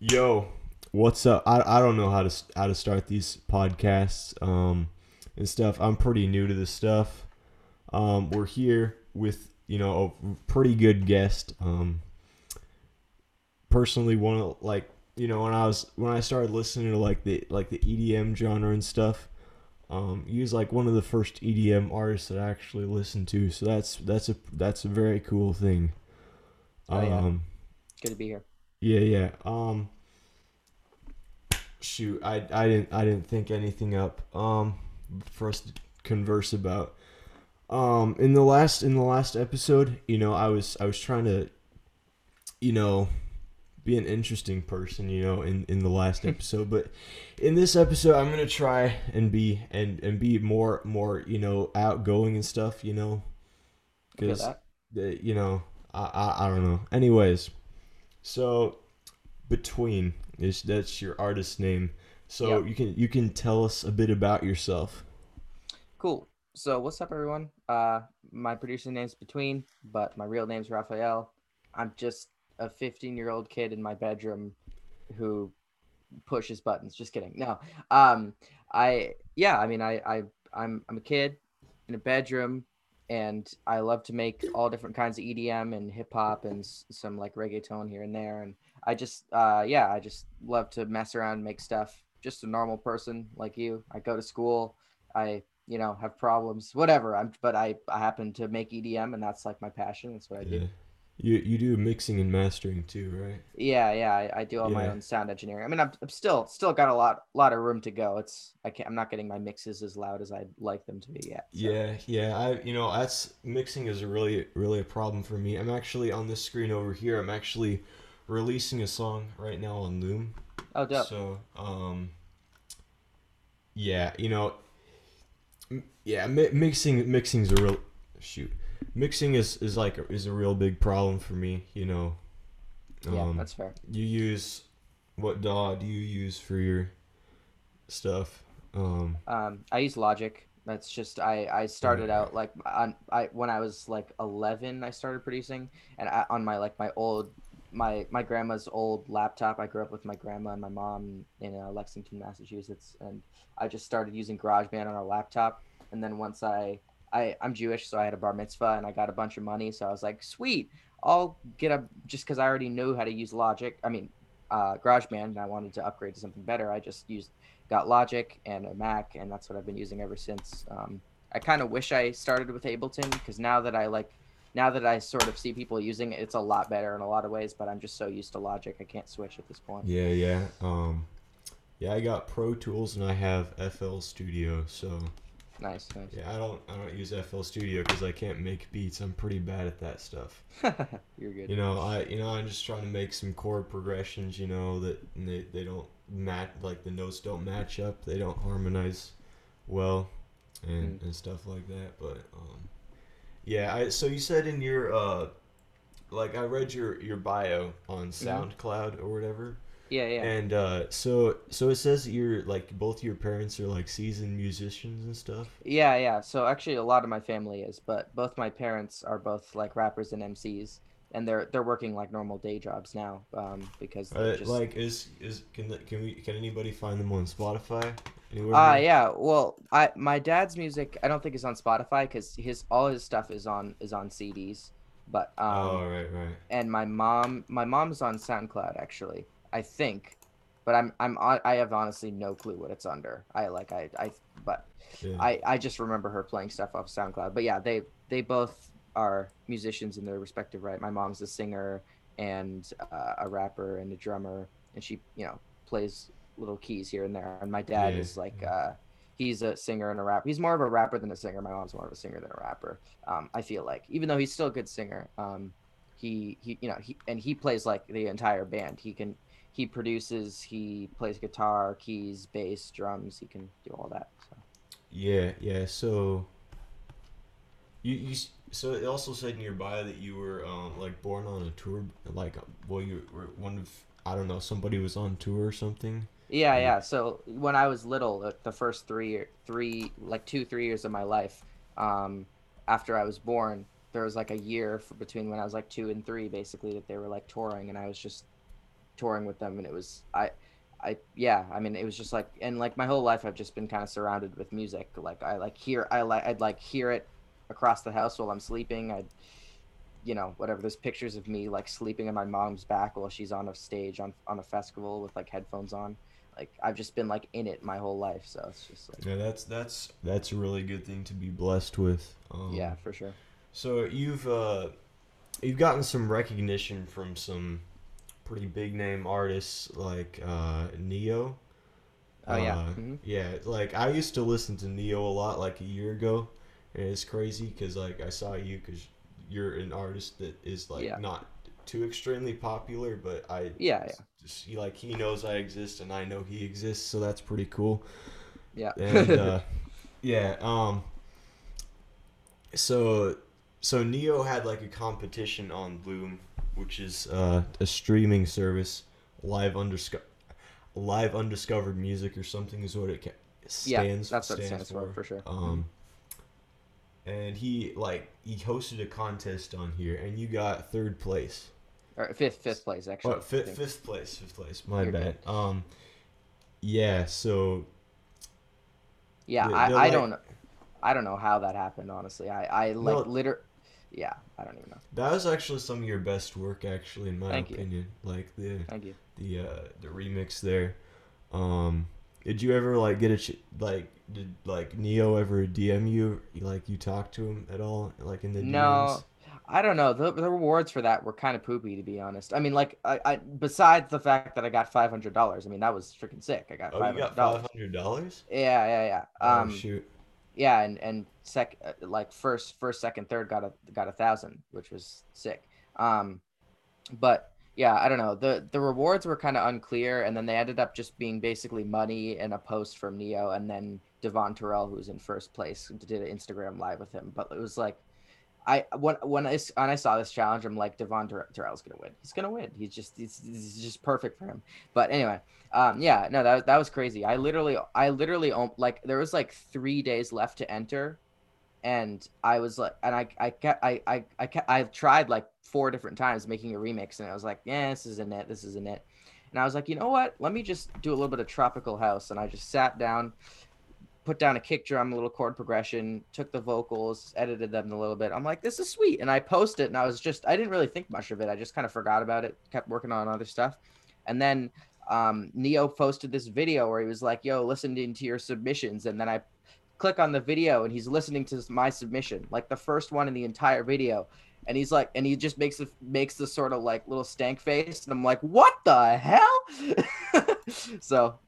Yo, what's up? I, I don't know how to how to start these podcasts um, and stuff. I'm pretty new to this stuff. Um, we're here with you know a pretty good guest. Um, personally, one of like you know when I was when I started listening to like the like the EDM genre and stuff. Um, he was like one of the first EDM artists that I actually listened to, so that's that's a that's a very cool thing. Oh, yeah. Um, Good to be here. Yeah, yeah. Um shoot, I I didn't I didn't think anything up um for us to converse about. Um in the last in the last episode, you know, I was I was trying to you know be an interesting person, you know, in in the last episode, but in this episode I'm going to try and be and and be more more, you know, outgoing and stuff, you know, cuz you know, I, I I don't know. Anyways, so between is that's your artist name. So Yep. you can you can tell us a bit about yourself. Cool. So what's up, everyone? Uh, my producer name's Between, but my real name's Raphael. I'm just a 15 year old kid in my bedroom who pushes buttons. Just kidding. No. Um, I yeah. I mean, I I I'm I'm a kid in a bedroom, and I love to make all different kinds of EDM and hip hop and s- some like reggaeton here and there. And I just uh yeah, I just love to mess around make stuff. Just a normal person like you. I go to school. I you know have problems whatever i'm but i i happen to make edm and that's like my passion that's what i do Yeah. You you do mixing and mastering too, right? yeah yeah i, I do all my own sound engineering i mean I'm, I'm still still got a lot lot of room to go it's i can't i'm not getting my mixes as loud as i'd like them to be yet so. Yeah, yeah. I you know that's mixing is really really a problem for me. I'm actually on this screen over here. I'm actually releasing a song right now on Loom. oh dope So, um, yeah, you know, m- yeah, mi- mixing mixing's a real shoot. Mixing is is like is a real big problem for me. You know, yeah um, that's fair. you use what DAW do you use for your stuff? Um, um i use logic. That's just i i started out like on i when i was like 11 i started producing. And I, on my like my old my my grandma's old laptop i grew up with my grandma and my mom in uh, lexington massachusetts. And i just started using garageband on our laptop. And then once i i i'm jewish so i had a bar mitzvah and i got a bunch of money so i was like sweet i'll get a just because i already knew how to use logic i mean uh garageband and i wanted to upgrade to something better i just used got Logic and a Mac, and that's what I've been using ever since. Um, I kind of wish I started with Ableton because now that I like, now that I sort of see people using it, it's a lot better in a lot of ways. But I'm just so used to Logic, I can't switch at this point. yeah, yeah. Um, yeah, I got Pro Tools and I have FL Studio. So Nice, nice. yeah, I don't I don't use FL Studio because I can't make beats. I'm pretty bad at that stuff. You're good. You know, I you know I'm just trying to make some chord progressions. You know that they, they don't match like the notes don't match up. They don't harmonize well, and, Mm. and stuff like that. But um, yeah. I so you said in your uh, like I read your your bio on SoundCloud or whatever, Yeah, yeah. and uh, so so it says you're like both your parents are like seasoned musicians and stuff. Yeah, yeah. So actually, a lot of my family is, but both my parents are both like rappers and MCs, and they're they're working like normal day jobs now, um, because Uh, just like is is can the- can we can anybody find them on Spotify? Anywhere? Uh yeah. Well, I my dad's music I don't think is on Spotify because his all his stuff is on is on CDs, but um oh right right. and my mom my mom's on SoundCloud actually I think, but I'm I'm I have honestly no clue what it's under. I like I I but Yeah. I I just remember her playing stuff off SoundCloud. But yeah, they they both are musicians in their respective right. My mom's a singer and uh, a rapper and a drummer, and she you know plays little keys here and there. And my dad Yeah, is like uh, he's a singer and a rapper. He's more of a rapper than a singer. My mom's more of a singer than a rapper. Um, I feel like even though he's still a good singer, um, he he you know he and he plays like the entire band. He can he produces, he plays guitar, keys, bass, drums. He can do all that. So. Yeah, yeah. So you you so it also said in your bio that you were um like born on a tour, like well you were one of I don't know somebody was on tour or something. Yeah, Yeah. yeah. So when I was little, the, the first three, three, like two, three years of my life, um, after I was born, there was like a year for, between when I was like two and three, basically, that they were like touring, and I was just touring with them, and it was I. I yeah, I mean it was just like and like my whole life I've just been kind of surrounded with music. Like I like hear I like I'd like hear it across the house while I'm sleeping. I'd you know whatever. There's pictures of me like sleeping on my mom's back while she's on a stage on on a festival with like headphones on. Like I've just been like in it my whole life, so it's just like Yeah, that's that's that's a really good thing to be blessed with. Um, yeah, for sure. So you've uh, you've gotten some recognition from some pretty big name artists like uh, Neo. Oh yeah. Uh, Mhm. Yeah, like I used to listen to Neo a lot like a year ago, and it's crazy because like I saw you because you're an artist that is like Yeah. not too extremely popular, but I Yeah, yeah. just he, like he knows I exist and I know he exists, so that's pretty cool. Yeah. And uh, yeah, um, so so Neo had like a competition on Loom, which is uh, a streaming service, live live undiscovered music or something is what it ca- Yeah, stands. that's what it stands for, for sure. Um, and he like he hosted a contest on here, and you got third place. or fifth fifth place actually. Oh, fifth, fifth place, fifth place. My You're bad. Um, yeah. So Yeah, They're- I, I like- don't I don't know how that happened honestly. I I like No. liter yeah, I don't even know. that was actually some of your best work, actually, in my Thank you. opinion. Like the Thank you. the uh, the remix there. Um, did you ever like get a ch- like did like Neo ever DM you like you talked to him at all like in the No, DMs? I don't know. The, the rewards for that were kind of poopy, to be honest. I mean, like, I, I besides the fact that I got five hundred dollars. I mean, that was freaking sick. I got Oh, five you hundred dollars. hundred dollars? Yeah, yeah, yeah. Oh Um, shoot! Yeah, and and sec uh, like first, first, second, third got a got a thousand, which was sick. Um, but yeah, I don't know. the The rewards were kind of unclear, and then they ended up just being basically money and a post from Neo, and then Devon Terrell, who's in first place, did an Instagram live with him. But it was like, I when when I when I saw this challenge, I'm like, Devon Ter- Terrell's gonna win. He's gonna win. He's just he's, just perfect for him. But anyway, um, yeah, no, that that was crazy. I literally I literally like there was like three days left to enter, and I was like, and I I kept I I I kept, I tried like four different times making a remix, and I was like, yeah, this isn't it. This isn't it. And I was like, you know what? Let me just do a little bit of tropical house, and I just sat down put down a kick drum, a little chord progression, took the vocals, edited them a little bit. I'm like, this is sweet. And I posted it and I was just, I didn't really think much of it. I just kind of forgot about it, kept working on other stuff. And then um, Neo posted this video where he was like, yo, listen to your submissions. And then I click on the video and he's listening to my submission, like the first one in the entire video. And he's like, and he just makes the makes the sort of like little stank face, and I'm like, what the hell? so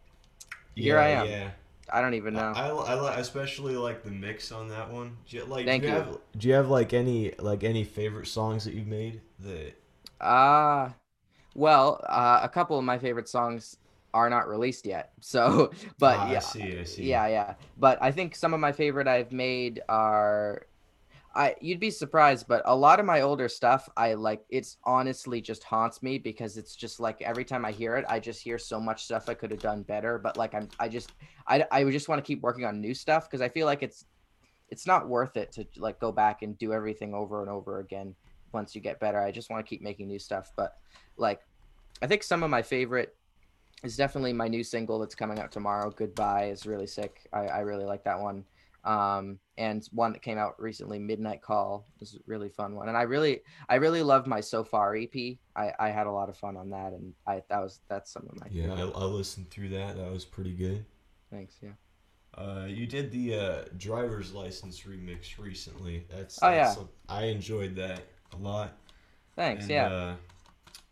Here I am. Yeah. I don't even know. I, I, I especially like the mix on that one. Do you, like, Thank do you, you. Have, do you have like any like any favorite songs that you've made that? Uh well, uh, a couple of my favorite songs are not released yet. So, but Ah, yeah, I see. I see. yeah, yeah. But I think some of my favorite I've made are I you'd be surprised, but a lot of my older stuff I like it's honestly just haunts me because it's just like every time I hear it, I just hear so much stuff I could have done better, but like I'm I just I I just want to keep working on new stuff because I feel like it's it's not worth it to like go back and do everything over and over again once you get better. I just want to keep making new stuff, but like I think some of my favorite is definitely my new single that's coming out tomorrow. Goodbye is really sick. I, I really like that one. Um, and one that came out recently, Midnight Call, is a really fun one. And I really, I really loved my So Far EP. I, I had a lot of fun on that, and I that was that's some of my Yeah, I. I listened through that. That was pretty good. Thanks. Yeah. Uh, you did the uh, driver's license remix recently. That's, Oh, that's yeah. some- I enjoyed that a lot. Thanks. And, yeah. Uh,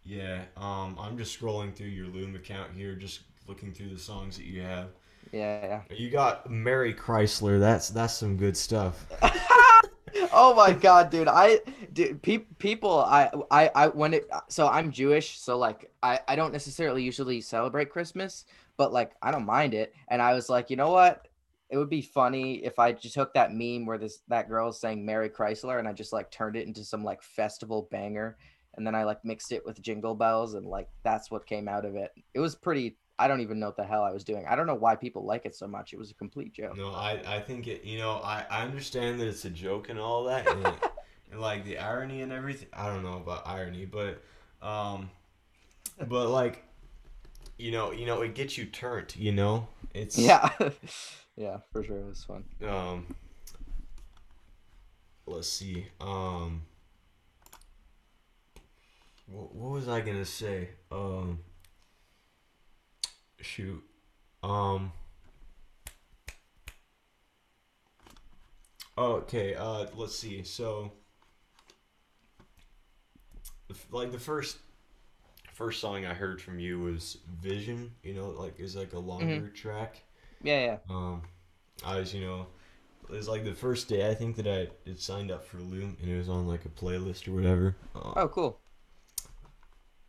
yeah. Um, I'm just scrolling through your Loom account here, just looking through the songs that you have. Yeah. Yeah. You got Merry Chrysler. That's that's some good stuff. oh my god dude i dude, pe- people I, I i when it so i'm jewish so like i i don't necessarily usually celebrate christmas but like i don't mind it and i was like you know what it would be funny if i just took that meme where this that girl is saying merry chrysler and i just like turned it into some like festival banger and then i like mixed it with jingle bells and like that's what came out of it it was pretty i don't even know what the hell i was doing i don't know why people like it so much it was a complete joke No, I, I think it. You know, I, I understand that it's a joke and all that, and, and like the irony and everything. I don't know about irony, but um, but like you know, you know, it gets you turned. You know, it's Yeah. yeah, for sure. It was fun. Um, let's see. Um, what, what was I gonna say? Um, shoot. Um. Okay. Uh, let's see. So, like the first first song I heard from you was Vision. You know, like is like a longer track. Yeah, yeah. Um, I was, you know, it was like the first day I think that I had signed up for Loom, and it was on like a playlist or whatever. Uh, Oh, cool.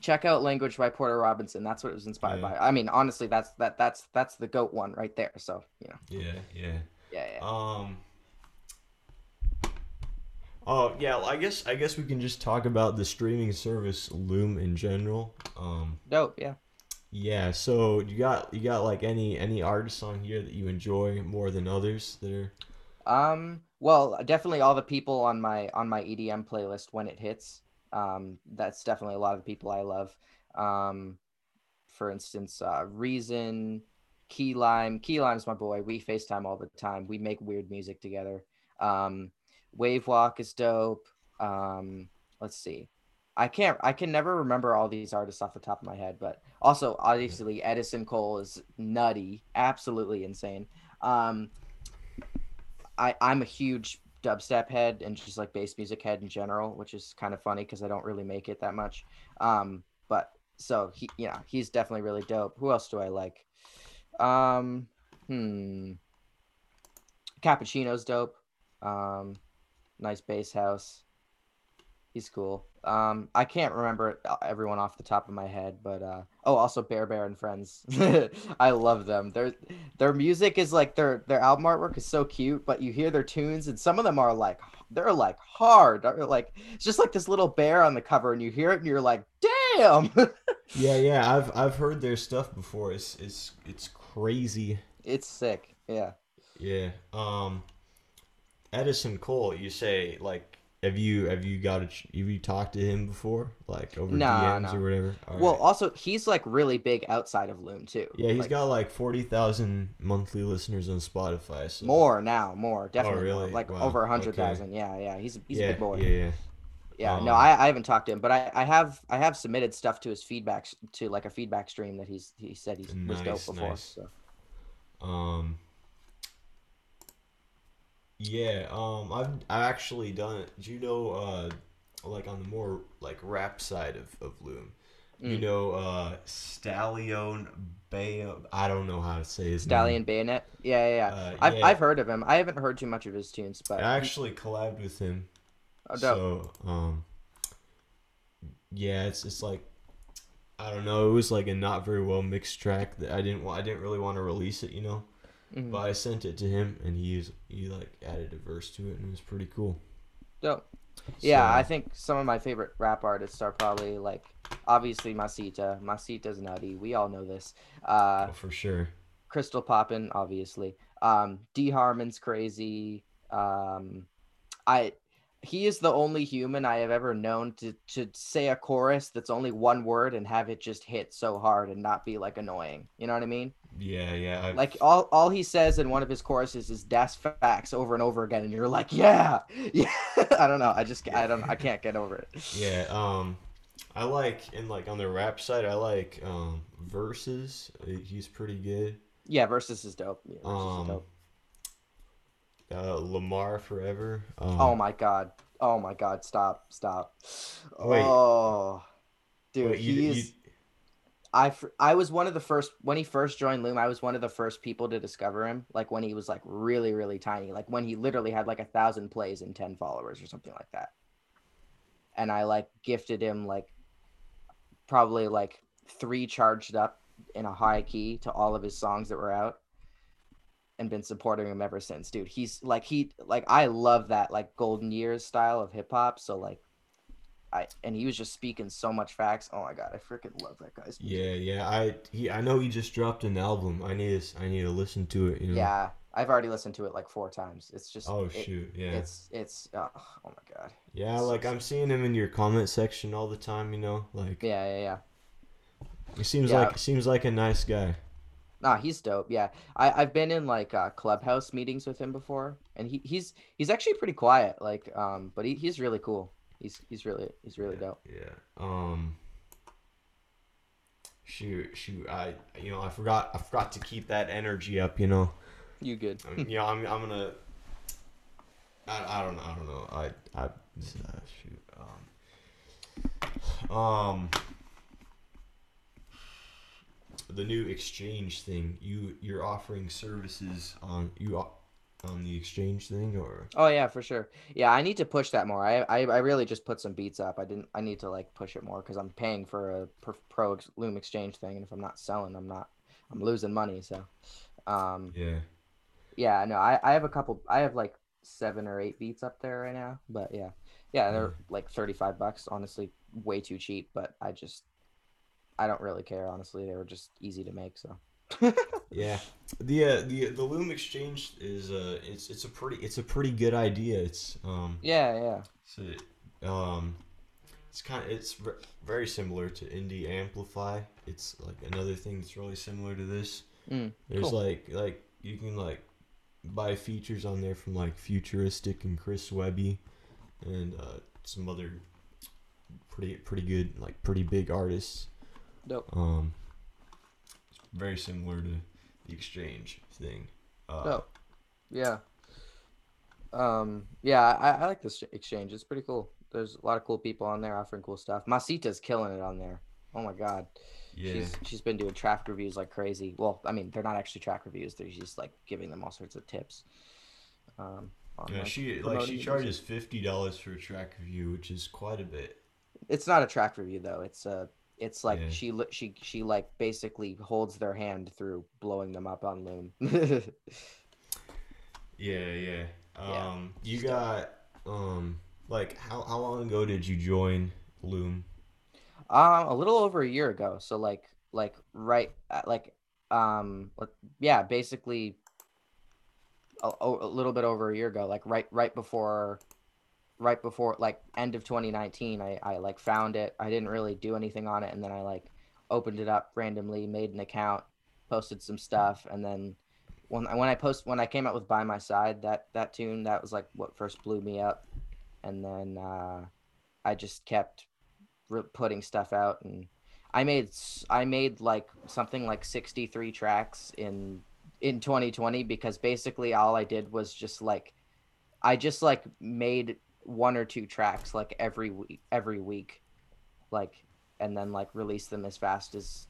check out language by porter robinson that's what it was inspired Yeah. by i mean honestly that's that that's that's the goat one right there so you know Yeah, yeah. yeah yeah Um. Oh yeah, I guess I guess we can just talk about the streaming service Loom in general. Um. dope yeah Yeah. So you got you got like any any artists on here that you enjoy more than others that are. um well definitely all the people on my on my edm playlist when it hits um that's definitely a lot of the people i love. Um for instance uh reason key lime. Key lime's my boy. We facetime all the time. We make weird music together. Um wave walk is dope. Um let's see. I can't i can never remember all these artists off the top of my head but also obviously edison cole is nutty absolutely insane. Um i i'm a huge dubstep head and just like bass music head in general which is kind of funny because i don't really make it that much. Um but so he yeah he's definitely really dope. Who else do i like? Um hmm. Cappuccino's dope. Um nice bass house he's cool um i can't remember everyone off the top of my head but uh oh also bear bear and friends i love them their their music is like their their album artwork is so cute but you hear their tunes and some of them are like they're like hard they're like it's just like this little bear on the cover and you hear it and you're like damn Yeah, yeah. I've I've heard their stuff before. It's it's it's crazy. it's sick yeah Yeah. Um. Edison Cole, you say like. Have you have you got a have you talked to him before like over Nah, DMs nah. or whatever? All well right. also he's like really big outside of Loom too yeah, he's Like, got like forty thousand monthly listeners on Spotify. So more now more definitely more, really? like Wow, over a hundred okay. yeah yeah he's he's yeah, a big boy Yeah, yeah. Yeah, no, Um, I, I haven't talked to him, but I, I have I have submitted stuff to his feedback to like a feedback stream that he's he said he was dope Nice, before. nice. So Um. Yeah. Um. I've I've actually done it. Do you know uh, like on the more like rap side of of Loom, you Mm. know uh Stallion Bay. I don't know how to say his Stallion name. Bayonet, yeah, yeah, yeah. Uh, I've yeah. I've heard of him. I haven't heard too much of his tunes, but I actually collabed with him. oh, dope. So um. Yeah, it's it's like. I don't know. It was like a not very well mixed track that I didn't. I didn't really want to release it, you know. Mhm. But I sent it to him, and he was, he like added a verse to it, and it was pretty cool. dope. Yeah, I think some of my favorite rap artists are probably like obviously Masita. Masita's nutty. We all know this. Uh, Oh, for sure. Crystal Poppin, obviously. Um, D Harmon's crazy. Um, I he is the only human I have ever known to to say a chorus that's only one word and have it just hit so hard and not be like annoying. You know what I mean? Yeah, yeah. I've, Like all all he says in one of his choruses is "das facts" over and over again, and you're like, yeah, yeah. I don't know. I just I don't I can't get over it. yeah. Um, I like and like on the rap side, I like um verses. He's pretty good. Yeah, verses is dope. Yeah, Versus is Um, dope. uh, Lamar Forever. Um, Oh my god. Oh my god. Stop. Stop. Wait. Oh, dude, wait, you- he's. you- I I was one of the first when he first joined Loom. I was one of the first people to discover him. Like when he was like really really tiny. Like when he literally had like a thousand plays and ten followers or something like that. And I like gifted him like probably like three charged up in a high key to all of his songs that were out and been supporting him ever since, dude. He's like he like I love that like golden years style of hip hop. So like I and he was just speaking so much facts. Oh my god, I freaking love that guy's music. Yeah, yeah. I he I know he just dropped an album. I need to I need to listen to it. You know? Yeah, I've already listened to it like four times. It's just Oh it- shoot, yeah. It's it's oh, oh my god. Yeah, like I'm seeing him in your comment section all the time. You know, like Yeah, yeah, yeah. he seems Yeah. like seems like a nice guy. Nah, he's dope. Yeah, I I've been in like uh, clubhouse meetings with him before, and he he's he's actually pretty quiet. Like um, but he, he's really cool. He's he's really he's really dope. Yeah. Um. Shoot, shoot. I you know I forgot I forgot to keep that energy up. You know. You good? I mean, yeah, I'm I'm gonna. I, I don't know. I don't know. I I uh, shoot. Um. Um. The new exchange thing. You you're offering services on you on the exchange thing or Oh yeah, for sure. Yeah, I need to push that more. I I, I really just put some beats up. I didn't. I need to like push it more because I'm paying for a pro, pro ex- loom exchange thing, and if I'm not selling, I'm not. I'm losing money. So, um, yeah. yeah, no, I I have a couple. I have like seven or eight beats up there right now. But yeah, yeah, they're like 35 bucks. Honestly, way too cheap. But I just, I don't really care. Honestly, they were just easy to make. So. Yeah, the uh, the the Loom Exchange is uh it's it's a pretty it's a pretty good idea. It's um Yeah, yeah. So, um, it's kind of it's ver- very similar to Indie Amplify. It's like another thing that's really similar to this. Mm, There's cool. like like you can like buy features on there from like Futuristic and Chris Webby, and uh, some other pretty pretty good like pretty big artists. Dope. Um, it's very similar to the Exchange thing. Uh, Dope. Yeah. Um. Yeah, I, I like this exchange. It's pretty cool. There's a lot of cool people on there offering cool stuff. Masita's killing it on there. Oh my god. Yeah. She's she's been doing traffic reviews like crazy. Well, I mean, they're not actually track reviews. They're just like giving them all sorts of tips. Um. on, Yeah, like, she like she music. charges fifty dollars for a track review, which is quite a bit. It's not a track review though. It's uh It's like Yeah. she she she like basically holds their hand through blowing them up on Loom. Yeah, yeah. Yeah, Um, you got um, like how how long ago did you join Loom? Um, a little over a year ago. So like like right like um yeah, basically a, a little bit over a year ago, like right right before right before like end of 2019, I I like found it. I didn't really do anything on it and then I like opened it up randomly, made an account, posted some stuff and then when I when I post when I came out with by my side that that tune that was like what first blew me up and then uh I just kept re- putting stuff out and I made i made like something like 63 tracks in in 2020 because basically all I did was just like I just like made one or two tracks like every week every week like and then like release them as fast as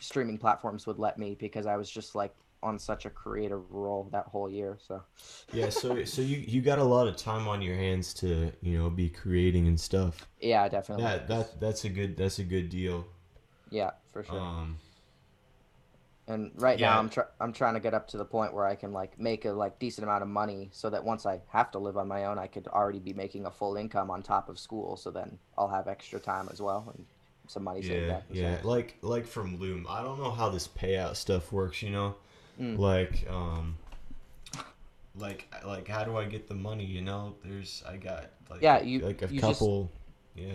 streaming platforms would let me because I was just like on such a creative roll that whole year so Yeah, so so you you got a lot of time on your hands to you know be creating and stuff. yeah definitely That that that's a good that's a good deal. yeah for sure Um, and right Yeah. now i'm try- i'm trying to get up to the point where i can like make a like decent amount of money so that once i have to live on my own i could already be making a full income on top of school so then i'll have extra time as well and some money saved yeah, up yeah. Like like from Loom, I don't know how this payout stuff works. You know, Mm. like um, like like how do I get the money? You know, there's I got like Yeah, you- like a you just- couple. Yeah.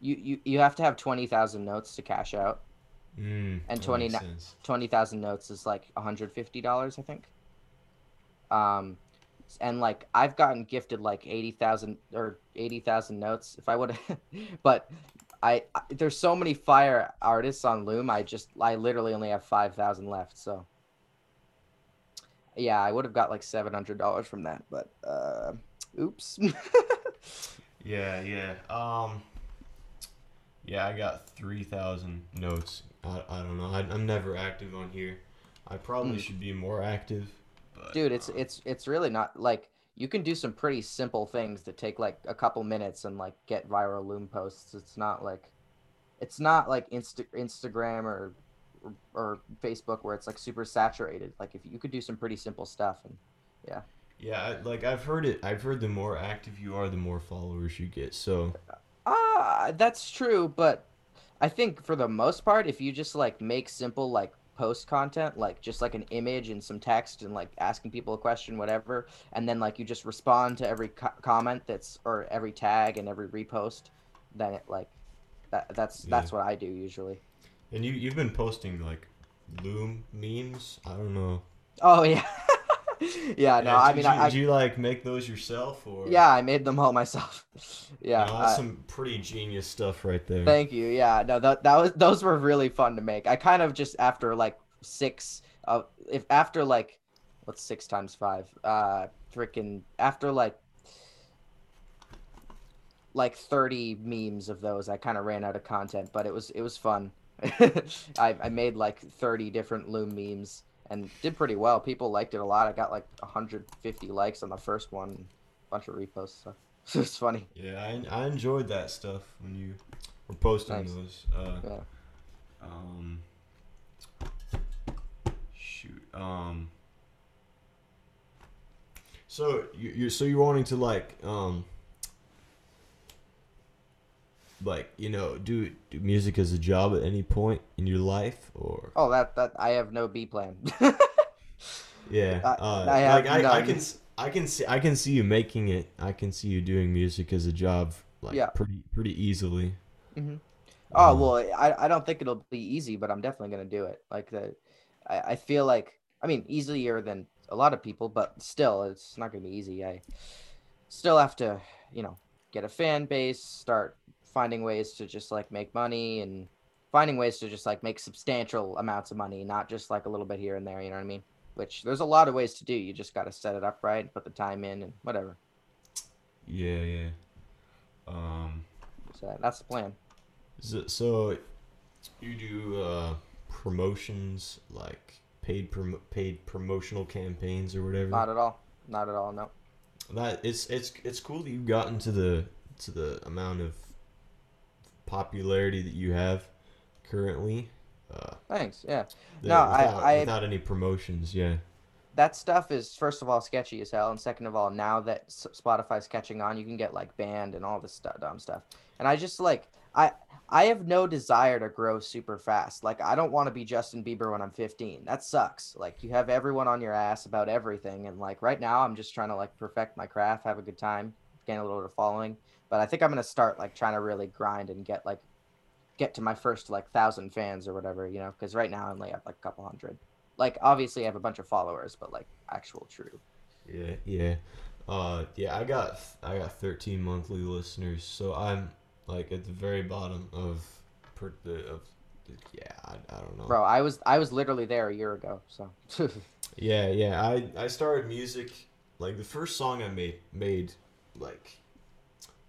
you, you you have to have 20000 notes to cash out Mm, And that 20 makes na- sense. 20000 notes is like $150 i think um and like i've gotten gifted like 80000 or 80000 notes if i would but I, I there's so many fire artists on loom i just i literally only have 5000 left so yeah i would have got like $700 from that but uh oops Yeah, yeah. Um, yeah, I got three thousand notes. I, I don't know. I, I'm never active on here. I probably Mm. should be more active. But, dude it's um, it's it's really not like you can do some pretty simple things that take like a couple minutes and like get viral loom posts it's not like it's not like Insta- instagram or or, or Facebook where it's like super saturated. Like if you could do some pretty simple stuff and yeah. Yeah, I- like I've heard it. I've heard the more active you are, the more followers you get. So Ah, that's true, but I think for the most part, if you just like make simple like post content, like just like an image and some text and like asking people a question, whatever, and then like you just respond to every co- comment that's or every tag and every repost, then it like that that's Yeah. that's what I do usually. and you you've been posting like Loom memes. I don't know. Oh yeah, yeah. No, I mean, you, I, did you like make those yourself or? yeah, I made them all myself. yeah, No, that's I- some pretty genius stuff right there. Thank you. Yeah, no, that that was those were really fun to make. I kind of just after like six, uh, if after like, what's six times five? Uh, freaking after like, like thirty memes of those, I kind of ran out of content, but it was it was fun. I I made like thirty different Loom memes and did pretty well. People liked it a lot. I got like 150 likes on the first one, a bunch of reposts. So it was funny. Yeah, I, I enjoyed that stuff when you were posting Nice. those. Uh, Yeah. Um. Shoot. Um. So you you so you're wanting to like um. Like you know, do do music as a job at any point in your life, or Oh, that that I have no B plan. yeah, I- uh, I have like I, I can I can see I can see you making it. I can see you doing music as a job, like Yeah. pretty pretty easily. hmm Oh Um, well, I, I don't think it'll be easy, but I'm definitely gonna do it. Like the, I, I feel like I mean easier than a lot of people, but still it's not gonna be easy. I still have to you know get a fan base, start finding ways to just like make money and finding ways to just like make substantial amounts of money, not just like a little bit here and there. You know what I mean? Which there's a lot of ways to do. You just got to set it up right, put the time in, and whatever. Yeah, yeah. Um. So that's the plan. So, so you do uh, promotions like paid prom- paid promotional campaigns or whatever. Not at all. Not at all. No. that it's it's it's cool that you've gotten to the to the amount of popularity that you have currently. Uh, Thanks. Yeah. No, I- without, I- without any promotions. Yeah. that stuff is first of all sketchy as hell, and second of all, now that Spotify's catching on, you can get like banned and all this stuff, dumb stuff. And I just like I I have no desire to grow super fast. Like I don't want to be Justin Bieber when I'm 15. That sucks. Like you have everyone on your ass about everything, and like right now, I'm just trying to like perfect my craft, have a good time, gain a little bit of following. But I think I'm gonna start like trying to really grind and get like get to my first like thousand fans or whatever, you know, because right now I only have like a couple hundred like obviously I have a bunch of followers, but like actual true. Yeah. Yeah. Uh, yeah. I got I got 13 monthly listeners, so I'm like at the very bottom of per, the of yeah. I, I don't know. Bro, I was I was literally there a year ago, so Yeah, yeah. I I started music like the first song I made made like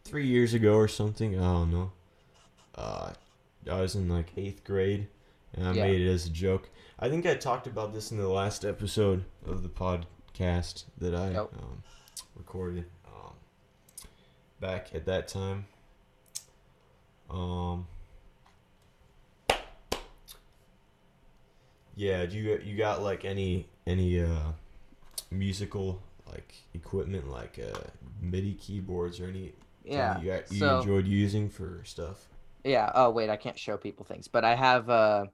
three years ago or something. I don't know. Uh, I was in like eighth grade, and I Yeah. made it as a joke. I think I talked about this in the last episode of the podcast that I um, recorded um, back at that time. Um. Yeah, do you you got like any any uh musical like equipment like uh MIDI keyboards or any yeah. you, got, you so enjoyed using for stuff? yeah. Oh wait, I can't show people things, but I have uh,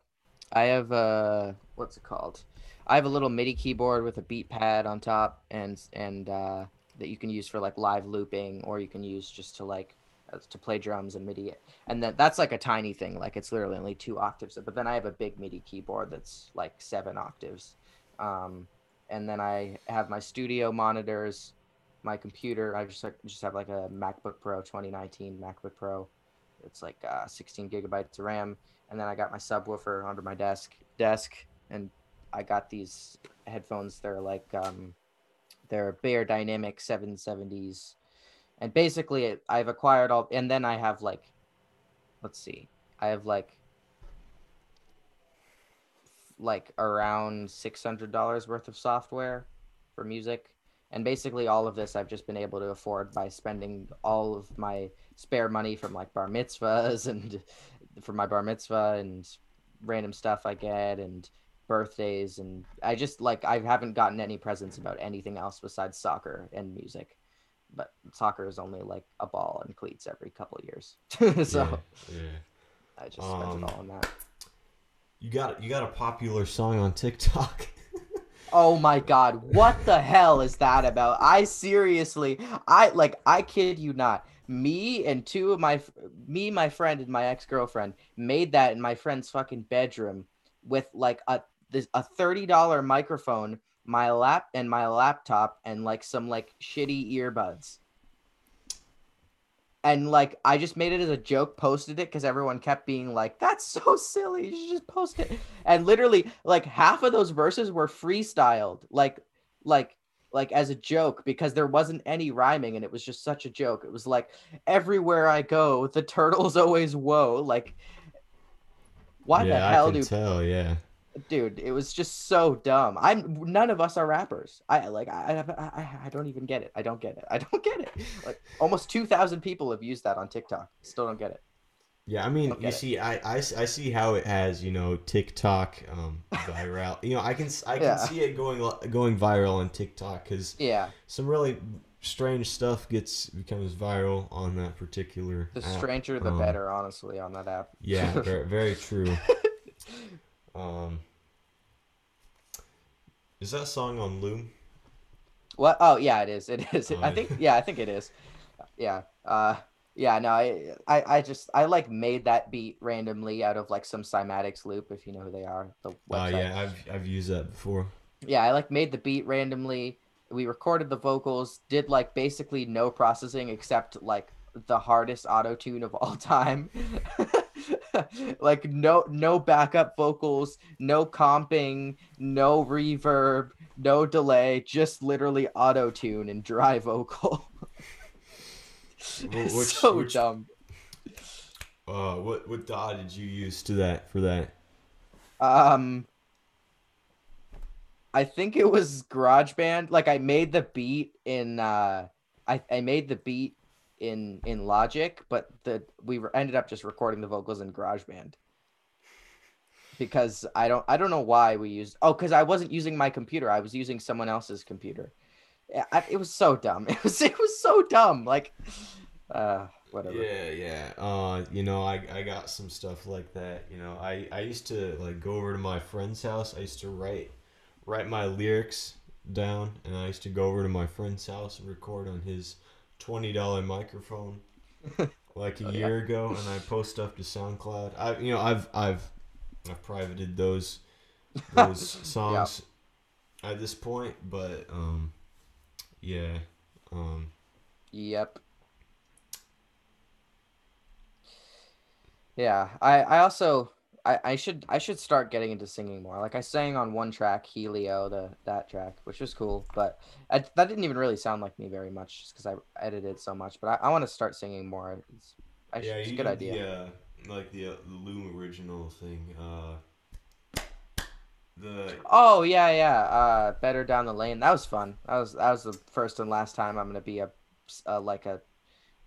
I have uh, what's it called? I have a little MIDI keyboard with a beat pad on top, and and uh, that you can use for like live looping, or you can use just to like uh, to play drums and MIDI. And then that's like a tiny thing, like it's literally only two octaves. But then I have a big MIDI keyboard that's like seven octaves. Um, and then I have my studio monitors, my computer. I just just have like a MacBook Pro 2019 MacBook Pro. It's like uh, 16 gigabytes of RAM, and then I got my subwoofer under my desk desk, and I got these headphones. They're like um, they're Beyerdynamic 770s, and basically I've acquired all. And then I have like, let's see, I have like like around six hundred dollars worth of software for music. And basically, all of this I've just been able to afford by spending all of my spare money from like bar mitzvahs and for my bar mitzvah and random stuff I get and birthdays and I just like I haven't gotten any presents about anything else besides soccer and music. But soccer is only like a ball and cleats every couple of years. so yeah, yeah. I just spent Um, it all on that. You got you got a popular song on TikTok. Oh my god, what the hell is that about? I seriously, I like I kid you not. Me and two of my me, my friend and my ex-girlfriend made that in my friend's fucking bedroom with like a this a $30 microphone, my lap and my laptop and like some like shitty earbuds. And like I just made it as a joke, posted it because everyone kept being like, "That's so silly! You should just post it." And literally, like half of those verses were freestyled, like, like, like as a joke because there wasn't any rhyming, and it was just such a joke. It was like, "Everywhere I go, the turtles always whoa." Like, why yeah, the hell I can do tell. Yeah. Dude it was just so dumb i'm none of us are rappers i like I, I i i don't even get it i don't get it i don't get it like almost 2000 people have used that on tiktok still don't get it Yeah, I mean, you get it. see, i see how it has, you know, TikTok um, viral. you know, I can I can Yeah. see it going going viral on TikTok because yeah some really strange stuff gets becomes viral on that particular. the app. stranger the um, better honestly on that app Yeah, very, very true. um, is that song on Loom? what oh yeah it is it is Oh, i think yeah i think it is yeah uh yeah no I, I i just i like made that beat randomly out of like some cymatics loop if you know who they are the Oh yeah, I've I've used that before. yeah, I like made the beat randomly. We recorded the vocals, did like basically no processing except like the hardest auto tune of all time. like no no backup vocals, no comping, no reverb, no delay, just literally auto tune and dry vocal. Wh- which- so which- dumb. Uh, what what DAW did you use to that for that? Um I think it was GarageBand. Like I made the beat in uh I, I made the beat in in Logic, but the we ended up just recording the vocals in GarageBand. Because I don't I don't know why we used Oh, cuz I wasn't using my computer. I was using someone else's computer. I, it was so dumb. It was it was so dumb. Like uh whatever. Yeah, yeah. Uh, you know, I, I got some stuff like that. You know, I, I used to like go over to my friend's house. I used to write write my lyrics down, and I used to go over to my friend's house and record on his twenty dollar microphone, like a Oh, yeah. year ago, and I post stuff to SoundCloud. I you know I've I've I've privated those those songs at this point, but um, yeah, um. Yep. Yeah, I I also I I should I should start getting into singing more. Like I sang on one track, Helio, the that track, which was cool, but I, that didn't even really sound like me very much, just because I edited so much. But I, I want to start singing more. It's, I should, Yeah, it's a good idea. The, uh, like the, uh, the Loom original thing. Uh, the Oh yeah, yeah. Uh, better down the lane. That was fun. That was that was the first and last time I'm gonna be a, a like a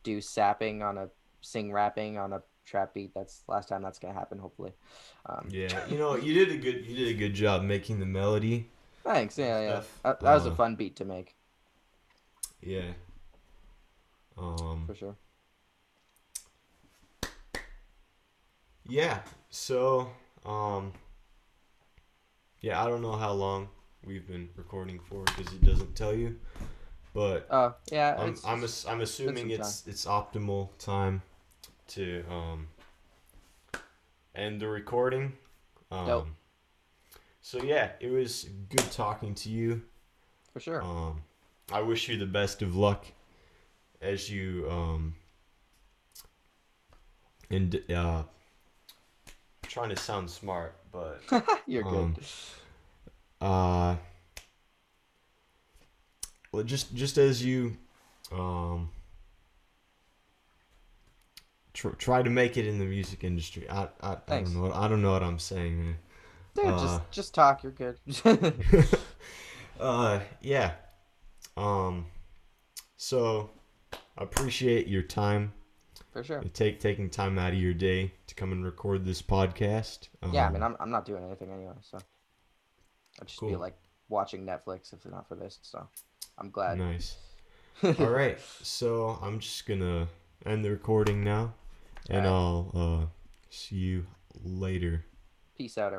do sapping on a sing rapping on a trap beat. That's last time that's gonna happen. Hopefully. Um, yeah, you know, you did a good you did a good job making the melody. Thanks. Yeah, yeah. That, that was a Uh, fun beat to make Yeah. Um. for sure. Yeah. So. Um. Yeah, I don't know how long we've been recording for because it doesn't tell you, but Oh yeah. I'm it's- I'm, ass- I'm assuming it's it's optimal time to um end the recording. Um, Dope. So yeah, it was good talking to you. for sure. Um, I wish you the best of luck as you um and uh trying to sound smart, but You're good. um, uh well just just as you um tr- try to make it in the music industry i i, I don't know what, i don't know what i'm saying man. Dude, uh, just just talk. You're good. uh yeah um so I appreciate your time for sure. take taking time out of your day to come and record this podcast. yeah, I mean, Um, I'm, I'm not doing anything anyway, so I'd just be like watching Netflix if it's not for this. So I'm glad. nice. All right, so I'm just gonna end the recording now, and Alright. I'll uh, see you later. Peace out, everyone.